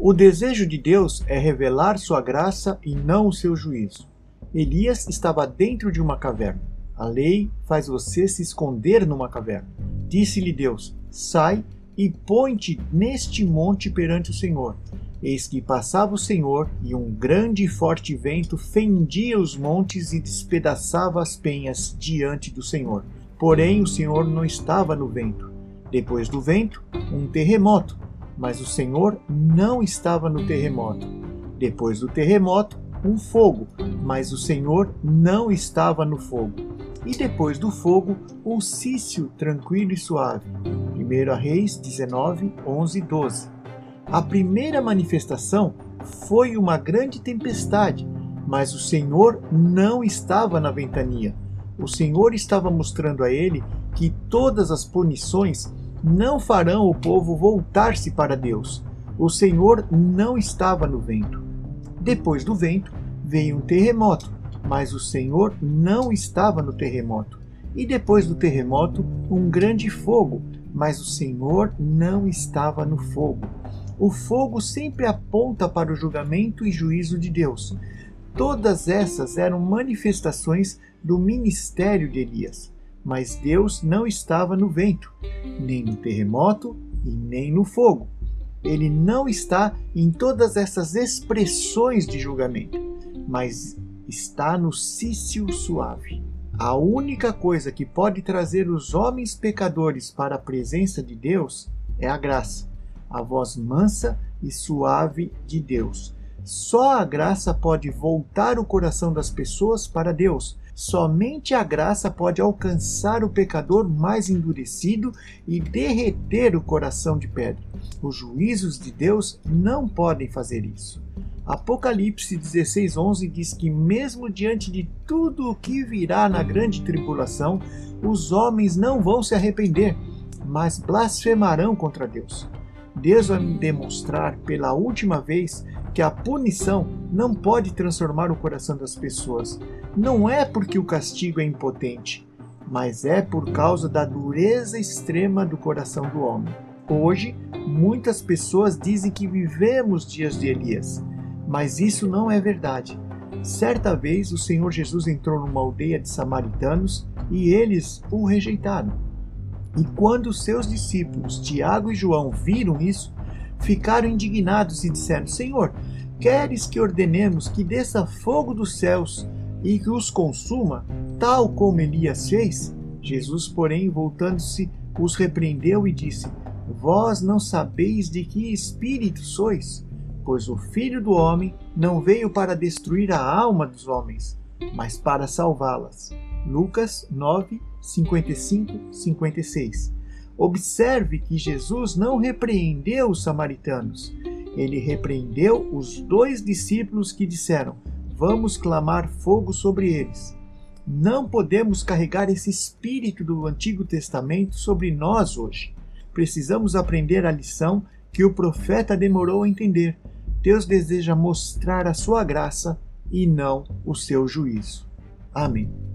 O desejo de Deus é revelar sua graça e não o seu juízo. Elias estava dentro de uma caverna. A lei faz você se esconder numa caverna. Disse-lhe Deus: Sai e põe-te neste monte perante o Senhor. Eis que passava o Senhor, e um grande e forte vento fendia os montes e despedaçava as penhas diante do Senhor. Porém, o Senhor não estava no vento. Depois do vento, um terremoto, mas o Senhor não estava no terremoto. Depois do terremoto, um fogo, mas o Senhor não estava no fogo. E depois do fogo, um cício tranquilo e suave. 1 Reis 19, 11 e 12. A primeira manifestação foi uma grande tempestade, mas o Senhor não estava na ventania. O Senhor estava mostrando a ele que todas as punições não farão o povo voltar-se para Deus. O Senhor não estava no vento. Depois do vento veio um terremoto, mas o Senhor não estava no terremoto. E depois do terremoto, um grande fogo, mas o Senhor não estava no fogo. O fogo sempre aponta para o julgamento e juízo de Deus. Todas essas eram manifestações do ministério de Elias, mas Deus não estava no vento, nem no terremoto e nem no fogo. Ele não está em todas essas expressões de julgamento, mas está no cício suave. A única coisa que pode trazer os homens pecadores para a presença de Deus é a graça a voz mansa e suave de Deus. Só a graça pode voltar o coração das pessoas para Deus. Somente a graça pode alcançar o pecador mais endurecido e derreter o coração de pedra. Os juízos de Deus não podem fazer isso. Apocalipse 16:11 diz que mesmo diante de tudo o que virá na grande tribulação, os homens não vão se arrepender, mas blasfemarão contra Deus. Deus vai me demonstrar pela última vez que a punição não pode transformar o coração das pessoas. Não é porque o castigo é impotente, mas é por causa da dureza extrema do coração do homem. Hoje, muitas pessoas dizem que vivemos dias de Elias, mas isso não é verdade. Certa vez o Senhor Jesus entrou numa aldeia de samaritanos e eles o rejeitaram. E quando seus discípulos, Tiago e João, viram isso, ficaram indignados e disseram: Senhor, queres que ordenemos que desça fogo dos céus e que os consuma, tal como Elias fez? Jesus, porém, voltando-se, os repreendeu e disse: Vós não sabeis de que espírito sois, pois o Filho do Homem não veio para destruir a alma dos homens, mas para salvá-las. Lucas 9, 55, 56. Observe que Jesus não repreendeu os samaritanos. Ele repreendeu os dois discípulos que disseram: Vamos clamar fogo sobre eles. Não podemos carregar esse espírito do Antigo Testamento sobre nós hoje. Precisamos aprender a lição que o profeta demorou a entender. Deus deseja mostrar a sua graça e não o seu juízo. Amém.